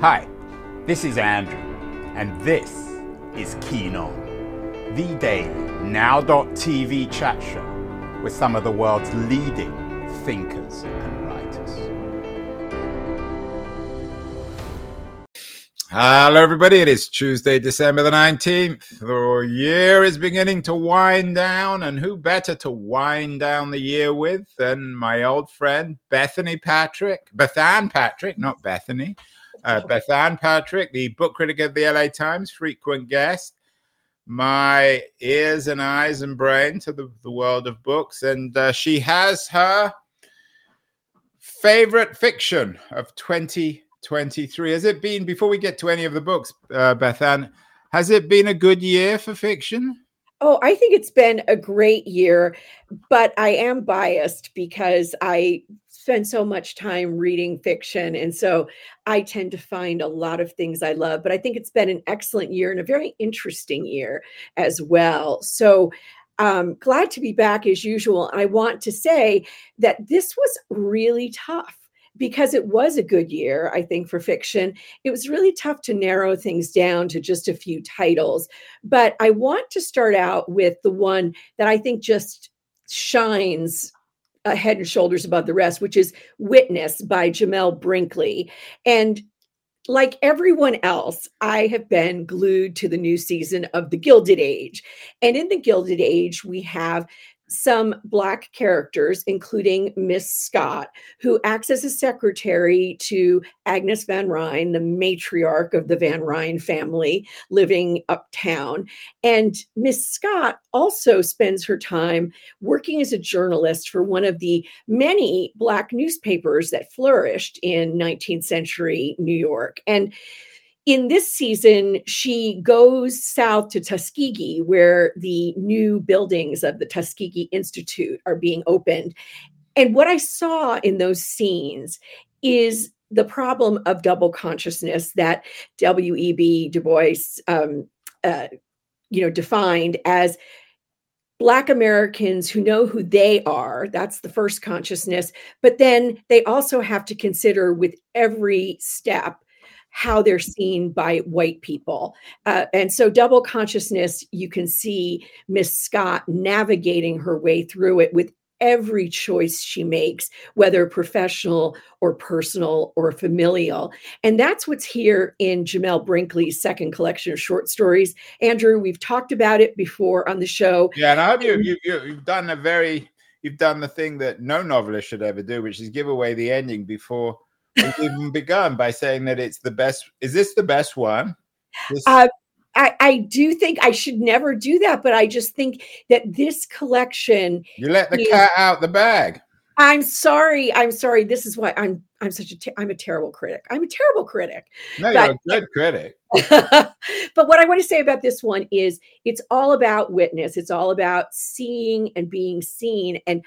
Hi, this is Andrew, and this is Keen On, the daily now.tv chat show with some of the world's leading thinkers and writers. Hello, everybody. It is Tuesday, December the 19th. The year is beginning to wind down, and who better to wind down the year with than my old friend Bethany Patrick? Bethanne Patrick, not Bethany. Uh, Bethanne Patrick, the book critic of the LA Times, frequent guest, my ears and eyes and brain to the, the world of books. And uh, she has her favorite fiction of 2023. Has it been, before we get to any of the books, uh, Bethanne, has it been a good year for fiction? Oh, I think it's been a great year, but I am biased because I spend so much time reading fiction. And so I tend to find a lot of things I love. But I think it's been an excellent year and a very interesting year as well. So um, glad to be back as usual. And I want to say that this was really tough because it was a good year, I think, for fiction, it was really tough to narrow things down to just a few titles. But I want to start out with the one that I think just shines uh, head and shoulders above the rest, which is Witness by Jamel Brinkley. And like everyone else, I have been glued to the new season of The Gilded Age. And in The Gilded Age, we have some Black characters, including Miss Scott, who acts as a secretary to Agnes Van Rhijn, the matriarch of the Van Rhijn family living uptown. And Miss Scott also spends her time working as a journalist for one of the many Black newspapers that flourished in 19th century New York. And in this season, she goes south to Tuskegee, where the new buildings of the Tuskegee Institute are being opened. And what I saw in those scenes is the problem of double consciousness that W.E.B. Du Bois, um, uh, you know, defined as Black Americans who know who they are. That's the first consciousness. But then they also have to consider with every step how they're seen by white people. Uh, and so, double consciousness, you can see Miss Scott navigating her way through it with every choice she makes, whether professional or personal or familial. And that's what's here in Jamel Brinkley's second collection of short stories. Andrew, we've talked about it before on the show. Yeah, and I hope you, you, you've done a very, you've done the thing that no novelist should ever do, which is give away the ending before we've even begun by saying that it's the best. Is this the best one? This- uh, I, I, do think I should never do that, but I just think that this collection. You let the is, cat out the bag. I'm sorry. I'm sorry. This is why I'm I'm such a te- I'm a terrible critic. I'm a terrible critic. No, but, you're a good critic. but what I want to say about this one is it's all about witness. It's all about seeing and being seen. And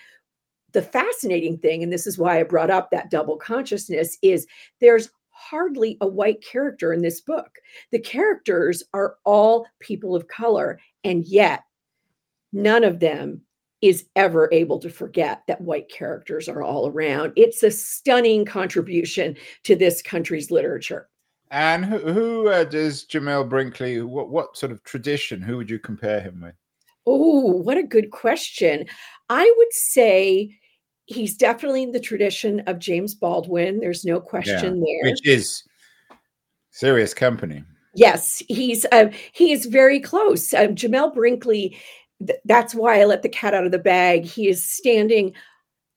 the fascinating thing, and this is why I brought up that double consciousness, is there's hardly a white character in this book. The characters are all people of color, and yet none of them is ever able to forget that white characters are all around. It's a stunning contribution to this country's literature. And who, who uh, does Jamel Brinkley? What, what sort of tradition? Who would you compare him with? Oh, what a good question. I would say he's definitely in the tradition of James Baldwin. There's no question yeah, there. Which is serious company. Yes, he's uh, he is very close. Uh, Jamel Brinkley. Th- that's why I let the cat out of the bag. He is standing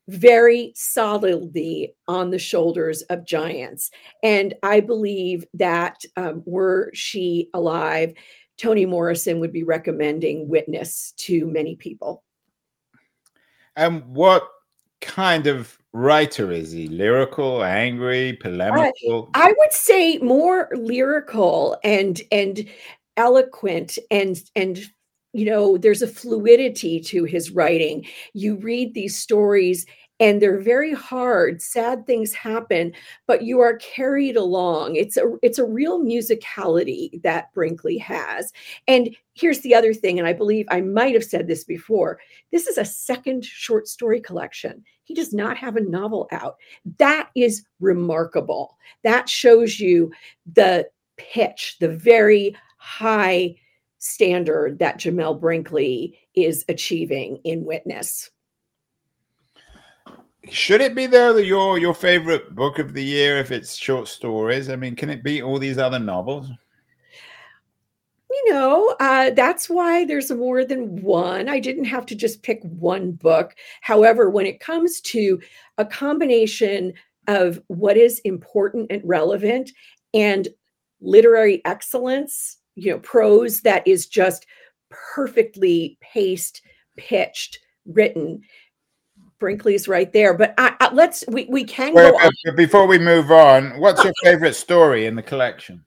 very solidly on the shoulders of giants, and I believe that um, were she alive, Toni Morrison would be recommending Witness to many people. And what kind of writer is he? Lyrical, angry, polemical? I, I would say more lyrical and and eloquent and and you know there's a fluidity to his writing you read these stories and they're very hard sad things happen but you are carried along. It's a it's a real musicality that brinkley has. And here's the other thing and i believe i might have said this before this is a second short story collection. He does not have a novel out. That is remarkable. That shows you the pitch the very high standard that jamel brinkley is achieving in witness should it be though your your favorite book of the year if it's short stories? I mean, can it beat all these other novels? You know, uh, that's why there's more than one. I didn't have to just pick one book. However, when it comes to a combination of what is important and relevant and literary excellence, you know, prose that is just perfectly paced, pitched, written, Brinkley's right there. But I, I, let's we we can Wait, go. But before we move on, what's your favorite story in the collection?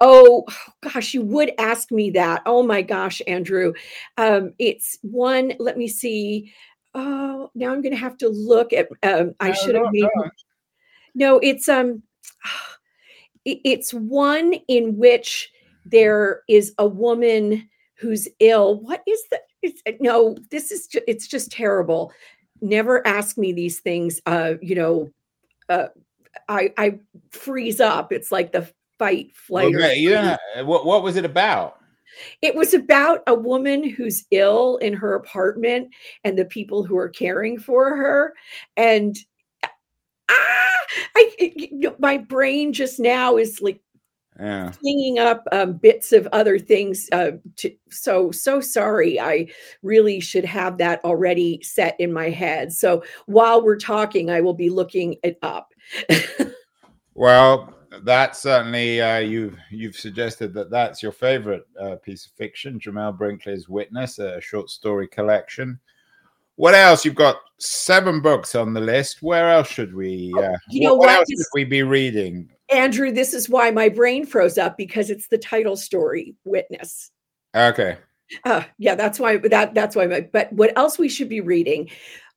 Oh gosh, you would ask me that. Oh my gosh, Andrew, um, it's one. Let me see. Oh, now I'm going to have to look at. Um, I no, should have no, made. No. no, it's um, it's one in which there is a woman who's ill. What is the? It's, no, this is. Ju- it's just terrible never ask me these things. Uh, you know, uh, I I freeze up. It's like the fight, flight. Okay, yeah. What what was it about? It was about a woman who's ill in her apartment and the people who are caring for her. And ah, I, my brain just now is like yeah. up um, bits of other things. Uh, to, so so sorry. I really should have that already set in my head. So while we're talking, I will be looking it up. well, that certainly uh, you. You've suggested that that's your favorite uh, piece of fiction, Jamel Brinkley's Witness, a short story collection. What else? You've got seven books on the list. Where else should we? Oh, uh, you know what, what else should we be reading? Andrew, this is why my brain froze up because it's the title story, Witness. Okay. Uh, yeah, that's why that that's why. My, but what else we should be reading?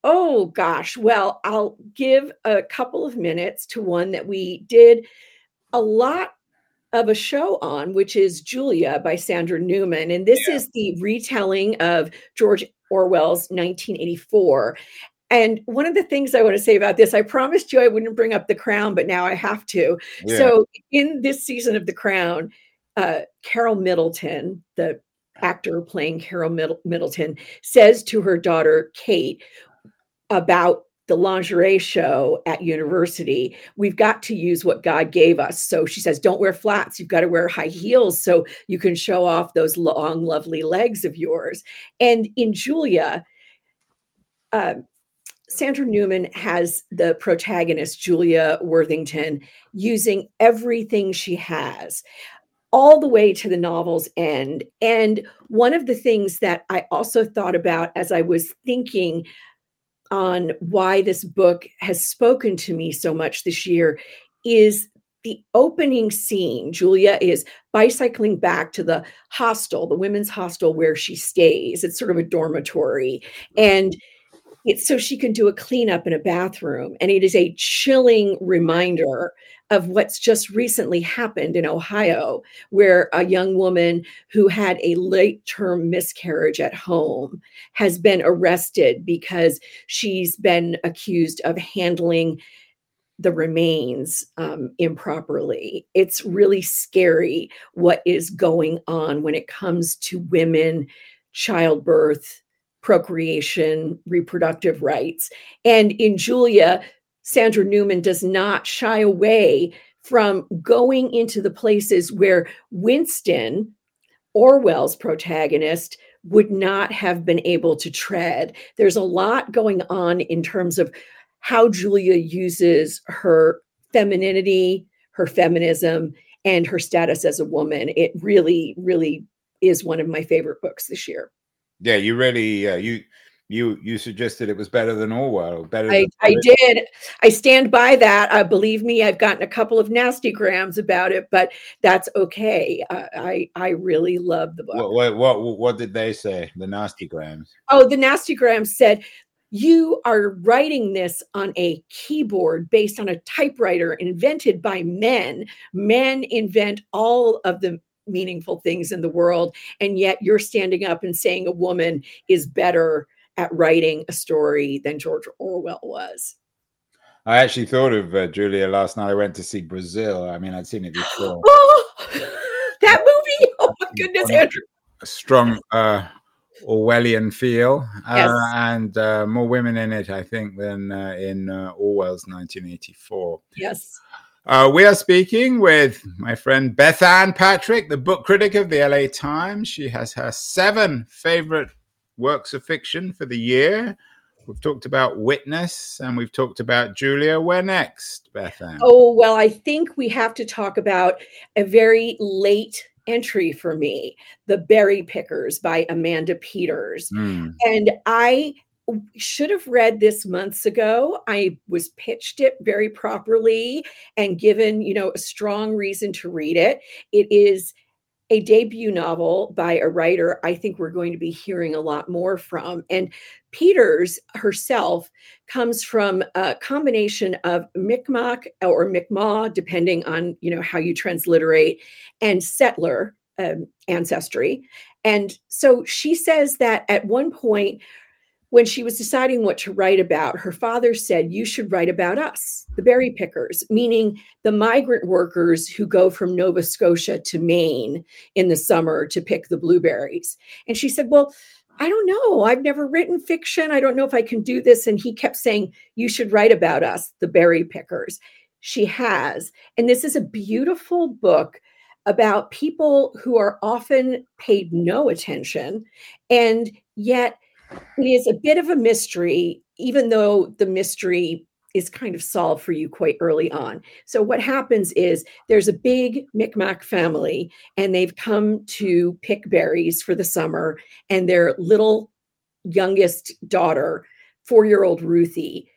Oh gosh. Well, I'll give a couple of minutes to one that we did a lot of a show on, which is Julia by Sandra Newman. And this yeah. is the retelling of George Orwell's 1984. And one of the things I want to say about this, I promised you I wouldn't bring up The Crown, but now I have to. Yeah. So, in this season of The Crown, uh, Carole Middleton, the actor playing Carole Middleton, says to her daughter Kate about the lingerie show at university, we've got to use what God gave us. So she says, don't wear flats. You've got to wear high heels so you can show off those long, lovely legs of yours. And in Julia, uh, Sandra Newman has the protagonist, Julia Worthington, using everything she has all the way to the novel's end. And one of the things that I also thought about as I was thinking on why this book has spoken to me so much this year is the opening scene. Julia is bicycling back to the hostel, the women's hostel where she stays. It's sort of a dormitory. And it's so she can do a cleanup in a bathroom. And it is a chilling reminder of what's just recently happened in Ohio, where a young woman who had a late term miscarriage at home has been arrested because she's been accused of handling the remains um, improperly. It's really scary what is going on when it comes to women, childbirth, procreation, reproductive rights. And in Julia, Sandra Newman does not shy away from going into the places where Winston, Orwell's protagonist, would not have been able to tread. There's a lot going on in terms of how Julia uses her femininity, her feminism, and her status as a woman. It really, really is one of my favorite books this year. Yeah, you really uh, you you you suggested it was better than Orwell. Better. I, I did. I stand by that. Uh, believe me, I've gotten a couple of nasty grams about it, but that's okay. Uh, I I really love the book. What, what what what did they say? The nasty grams. Oh, the nasty grams said you are writing this on a keyboard based on a typewriter invented by men. Men invent all of the meaningful things in the world. And yet you're standing up and saying a woman is better at writing a story than George Orwell was. I actually thought of uh, Julia last night. I went to see Brazil. I mean, I'd seen it before. Oh, that movie! Oh my goodness, Andrew. A strong uh, Orwellian feel, uh, yes. and uh, more women in it, I think, than uh, in uh, Orwell's 1984. Yes. Uh, we are speaking with my friend Bethanne Patrick, the book critic of the LA Times. She has her seven favorite works of fiction for the year. We've talked about Witness and we've talked about Julia. Where next, Bethanne? Oh, well, I think we have to talk about a very late entry for me The Berry Pickers by Amanda Peters. Mm. And I should have read this months ago. I was pitched it very properly and given, you know, a strong reason to read it. It is a debut novel by a writer I think we're going to be hearing a lot more from. And Peters herself comes from a combination of Micmac or Mi'kmaq, depending on you know how you transliterate, and settler um, ancestry. And so she says that at one point when she was deciding what to write about, her father said, You should write about us, the berry pickers, meaning the migrant workers who go from Nova Scotia to Maine in the summer to pick the blueberries. And she said, Well, I don't know. I've never written fiction. I don't know if I can do this. And he kept saying, You should write about us, the berry pickers. She has. And this is a beautiful book about people who are often paid no attention and yet is a bit of a mystery, even though the mystery is kind of solved for you quite early on. So, what happens is there's a big Micmac family, and they've come to pick berries for the summer, and their little youngest daughter, four year old Ruthie,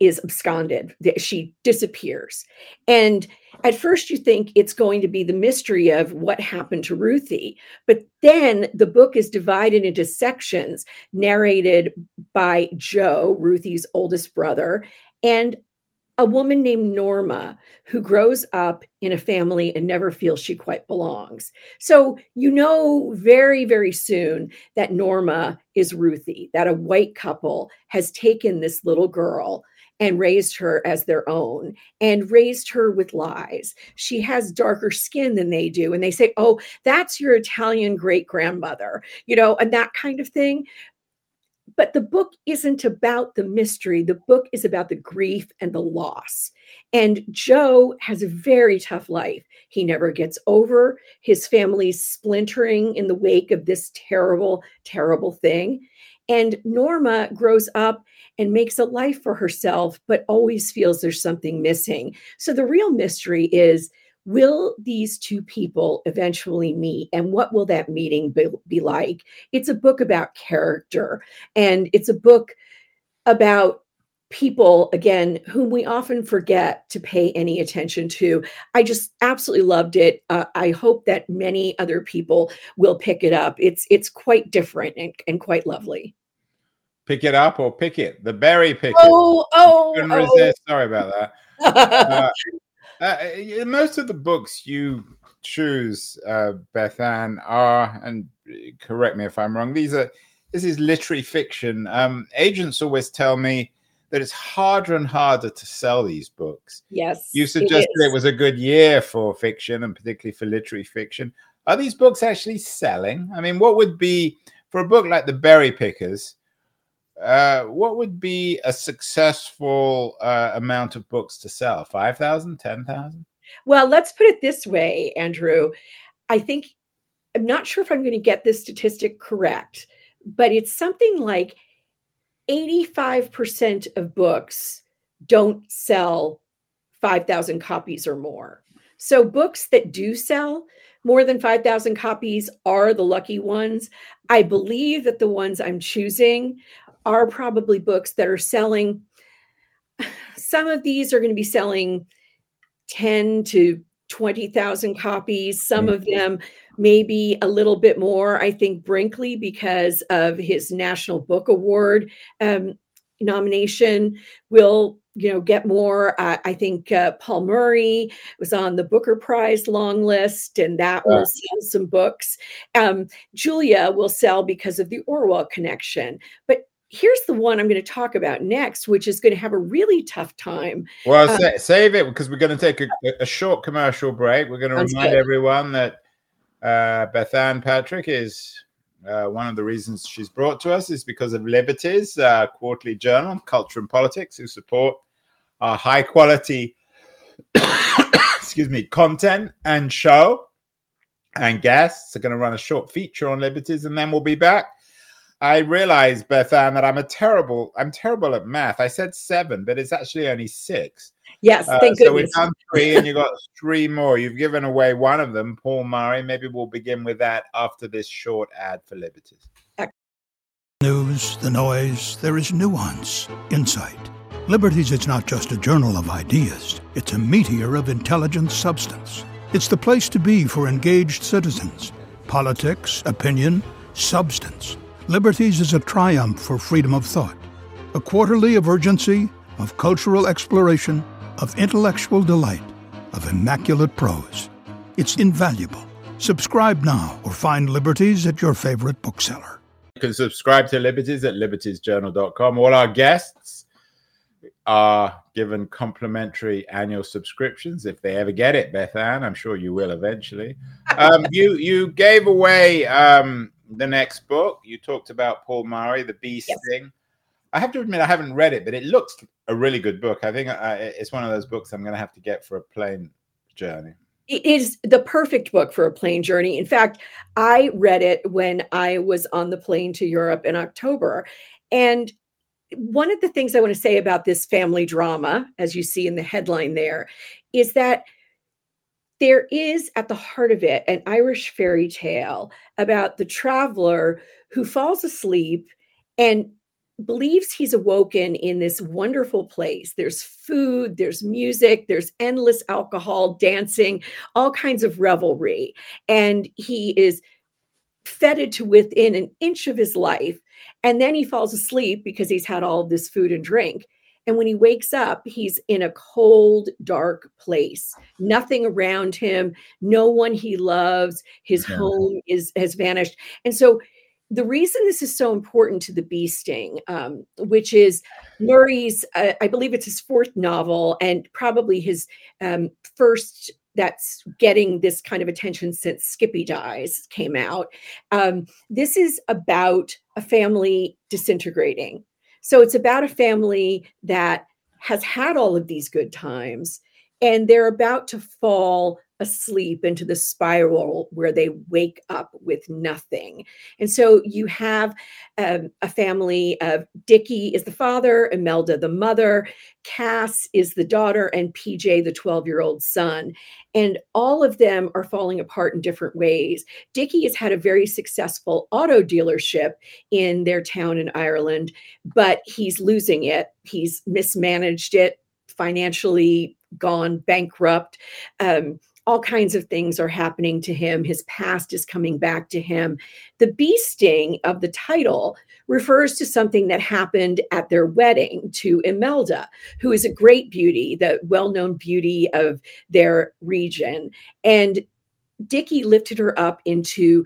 is absconded. She disappears. And at first, you think it's going to be the mystery of what happened to Ruthie. But then the book is divided into sections narrated by Joe, Ruthie's oldest brother, and a woman named Norma who grows up in a family and never feels she quite belongs. So you know very, very soon that Norma is Ruthie, that a white couple has taken this little girl and raised her as their own and raised her with lies. She has darker skin than they do. And they say, oh, that's your Italian great grandmother, you know, and that kind of thing. But the book isn't about the mystery. The book is about the grief and the loss. And Joe has a very tough life. He never gets over his family's splintering in the wake of this terrible, terrible thing. And Norma grows up and makes a life for herself, but always feels there's something missing. So the real mystery is will these two people eventually meet and what will that meeting be, be, like? It's a book about character and it's a book about people again whom we often forget to pay any attention to. I just absolutely loved it. Uh, i hope that many other people will pick it up. It's it's quite different and, and quite lovely pick it up or pick it. The berry picker. Oh, oh, oh. Resist. Sorry about that. uh, uh, most of the books you choose, uh, Bethanne, are, and correct me if I'm wrong, these are this is literary fiction. Um, agents always tell me that it's harder and harder to sell these books. Yes. You suggested it, it was a good year for fiction and particularly for literary fiction. Are these books actually selling? I mean, what would be for a book like The Berry Pickers? Uh, what would be a successful uh, amount of books to sell? 5,000, 10,000? Well, let's put it this way, Andrew. I think, I'm not sure if I'm going to get this statistic correct, but it's something like 85% of books don't sell 5,000 copies or more. So, books that do sell more than 5,000 copies are the lucky ones. I believe that the ones I'm choosing are probably books that are selling. Some of these are going to be selling 10 to 20,000 copies. Some mm-hmm. of them maybe a little bit more. I think Brinkley, because of his National Book Award, um, nomination will you know get more uh, i think uh, paul murray was on the booker prize long list and that will sell some books um, julia will sell because of the orwell connection but here's the one i'm going to talk about next which is going to have a really tough time well um, sa- save it because we're going to take a, a, short commercial break we're going to remind good. everyone that uh, Bethanne Patrick is uh, one of the reasons she's brought to us is because of Liberties, uh, quarterly journal, Culture and Politics, who support our high quality, excuse me, content and show. And guests are going to run a short feature on Liberties, and then we'll be back. I realize, Bethanne, that I'm a terrible, I'm terrible at math. I said seven, but it's actually only six. Yes, uh, thank so we've done three, and you got three more. You've given away one of them, Paul Murray. Maybe we'll begin with that after this short ad for Liberties. News, the noise, there is nuance, insight. Liberties is not just a journal of ideas, it's a meteor of intelligent substance. It's the place to be for engaged citizens. Politics, opinion, substance. Liberties is a triumph for freedom of thought, a quarterly of urgency, of cultural exploration of intellectual delight, of immaculate prose. It's invaluable. Subscribe now or find Liberties at your favorite bookseller. You can subscribe to Liberties at libertiesjournal.com. All our guests are given complimentary annual subscriptions if they ever get it, Bethanne. I'm sure you will eventually. Um, you you gave away um, the next book. You talked about Paul Murray, The Bee yes. Sting. I have to admit I haven't read it, but it looks a really good book. I think uh, I, it's one of those books I'm going to have to get for a plane journey. It is the perfect book for a plane journey. In fact, I read it when I was on the plane to Europe in October. And one of the things I want to say about this family drama, as you see in the headline there, is that there is at the heart of it an Irish fairy tale about the traveler who falls asleep and believes he's awoken in this wonderful place. There's food, there's music, there's endless alcohol, dancing, all kinds of revelry. And he is feted to within an inch of his life. And then he falls asleep because he's had all this food and drink. And when he wakes up, he's in a cold, dark place. Nothing around him, no one he loves. His yeah. home is has vanished. And so the reason this is so important to the bee sting, um, which is Murray's, uh, I believe it's his fourth novel and probably his um, first that's getting this kind of attention since Skippy Dies came out. Um, this is about a family disintegrating. So it's about a family that has had all of these good times and they're about to fall asleep into the spiral where they wake up with nothing. And so you have um, a family of Dickie is the father, Imelda the mother, Cass is the daughter, and PJ the 12 year old son. And all of them are falling apart in different ways. Dickie has had a very successful auto dealership in their town in Ireland, but he's losing it. He's mismanaged it financially gone bankrupt. Um, all kinds of things are happening to him. His past is coming back to him. The bee sting of the title refers to something that happened at their wedding to Imelda, who is a great beauty, the well known beauty of their region. And Dickie lifted her up into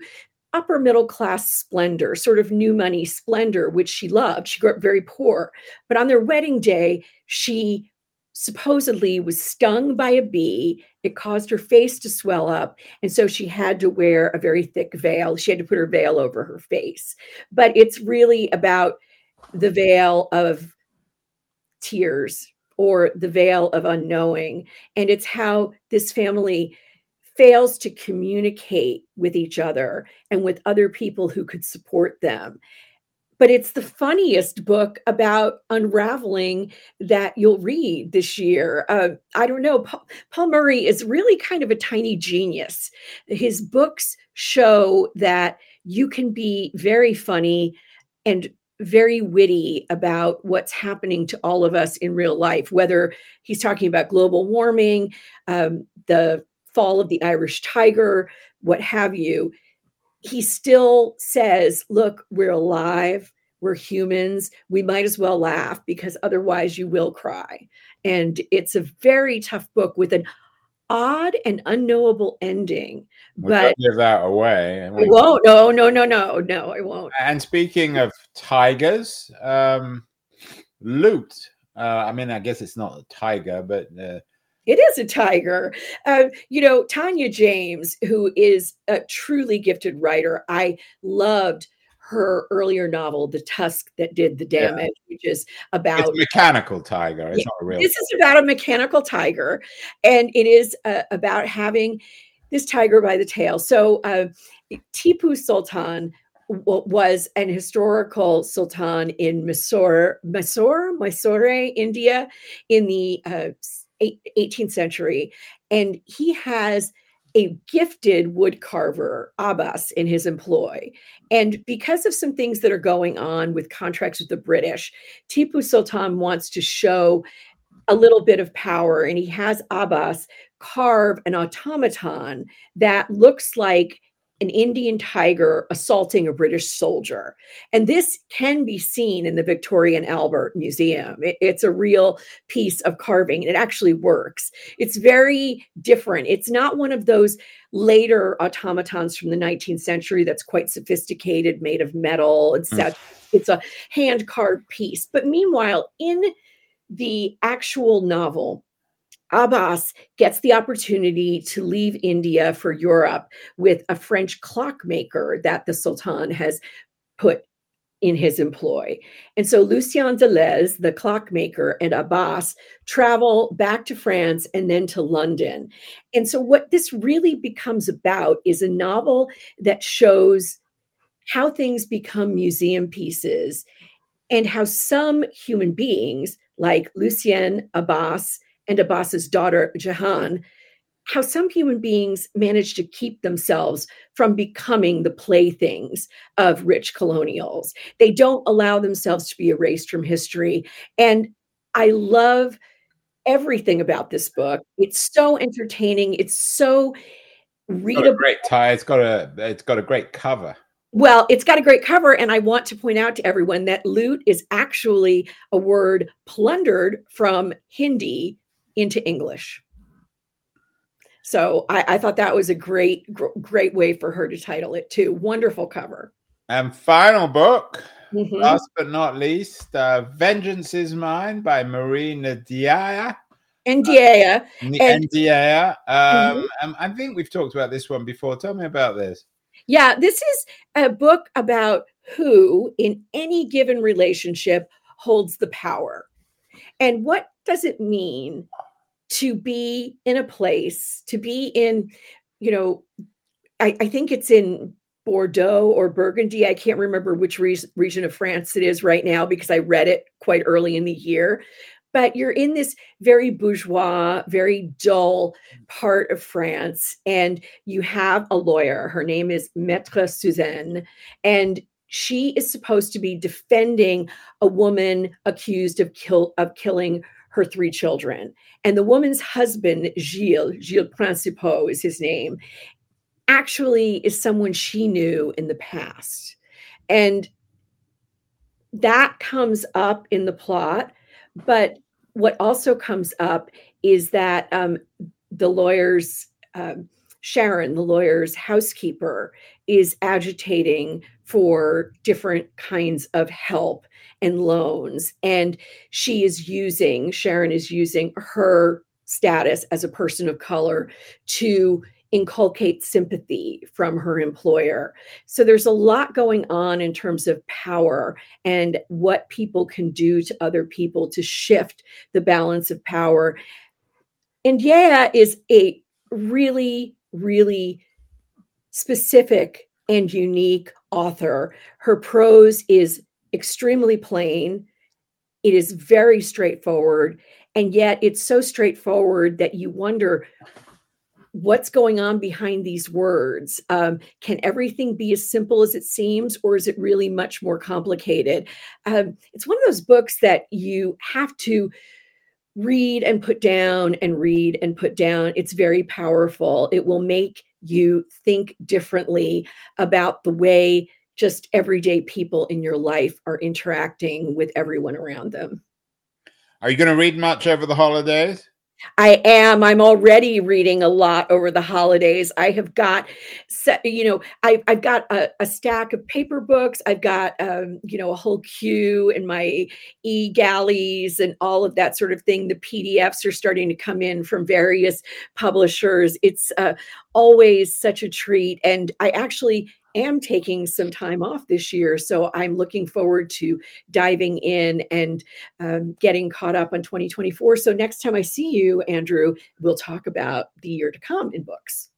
upper middle class splendor, sort of new money splendor, which she loved. She grew up very poor. But on their wedding day, she supposedly was stung by a bee. It caused her face to swell up. And so she had to wear a very thick veil. She had to put her veil over her face. But it's really about the veil of tears or the veil of unknowing. And it's how this family fails to communicate with each other and with other people who could support them but it's the funniest book about unraveling that you'll read this year. Uh, I don't know. Paul, Paul, Murray is really kind of a tiny genius. His books show that you can be very funny and very witty about what's happening to all of us in real life, whether he's talking about global warming, um, the fall of the Irish tiger, what have you he still says, Look, we're alive, we're humans. We might as well laugh because otherwise you will cry. And it's a very tough book with an odd and unknowable ending. We but give that away. I won't. No, no, no, no, no, I won't. And speaking of tigers, um, Loot. Uh, I mean, I guess it's not a tiger, but uh, it is a tiger. Uh, you know, Tania James, who is a truly gifted writer, I loved her earlier novel, The Tusk That Did the Damage, yeah. which is about it's mechanical tiger. It's yeah, not real. This is about a mechanical tiger, and it is uh, about having this tiger by the tail. So, uh, Tipu Sultan was an historical sultan in Mysore, Mysore, Mysore, India, in the uh, 18th century, and he has a gifted wood carver, Abbas, in his employ. And because of some things that are going on with contracts with the British, Tipu Sultan wants to show a little bit of power, and he has Abbas carve an automaton that looks like an Indian tiger assaulting a British soldier. And this can be seen in the Victoria and Albert Museum. It, it's a real piece of carving. It actually works. It's very different. It's not one of those later automatons from the 19th century that's quite sophisticated, made of metal, etc. Mm. It's a hand carved piece. But meanwhile, in the actual novel, Abbas gets the opportunity to leave India for Europe with a French clockmaker that the Sultan has put in his employ. And so Lucien Du Leze, the clockmaker, and Abbas travel back to France and then to London. And so, what this really becomes about is a novel that shows how things become museum pieces and how some human beings, like Lucien Abbas, and Abbas's daughter, Jahan, how some human beings manage to keep themselves from becoming the playthings of rich colonials. They don't allow themselves to be erased from history. And I love everything about this book. It's so entertaining. It's so readable. It's great tie. It's got a it's got a great cover. Well, it's got a great cover, and I want to point out to everyone that loot is actually a word plundered from Hindi into English. So I, I thought that was a great, gr- great way for her to title it too. Wonderful cover. And final book, mm-hmm. last but not least, uh, "Vengeance Is Mine" by Marie Ndiaye. Ndiaye. Uh. Um, mm-hmm. I think we've talked about this one before. Tell me about this. Yeah, this is a book about who, in any given relationship, holds the power. And what does it mean to be in a place, to be in, you know, I, I think it's in Bordeaux or Burgundy. I can't remember which re- region of France it is right now because I read it quite early in the year. But you're in this very bourgeois, very dull part of France, and you have a lawyer. Her name is Maître Suzanne, and she is supposed to be defending a woman accused of kill of killing her three children. And the woman's husband, Gilles, Gilles Principaux is his name, actually is someone she knew in the past. And that comes up in the plot. But what also comes up is that um, the lawyer's, um, Sharon, the lawyer's housekeeper, is agitating for different kinds of help and loans. And she is using, Sharon is using her status as a person of color to inculcate sympathy from her employer. So there's a lot going on in terms of power and what people can do to other people to shift the balance of power. And yeah, is a really, really specific and unique author. Her prose is extremely plain. It is very straightforward. And yet it's so straightforward that you wonder what's going on behind these words. Um, can everything be as simple as it seems, or is it really much more complicated? Um, it's one of those books that you have to read and put down and read and put down. It's very powerful. It will make you think differently about the way just everyday people in your life are interacting with everyone around them. Are you going to read much over the holidays? I am. I'm already reading a lot over the holidays. I have got, you know, I've, I've got a, a stack of paper books. I've got, um, you know, a whole queue in my e galleys and all of that sort of thing. The PDFs are starting to come in from various publishers. It's uh, always such a treat. And I actually am taking some time off this year. So I'm looking forward to diving in and um, getting caught up on 2024. So next time I see you, Andrew, we'll talk about the year to come in books.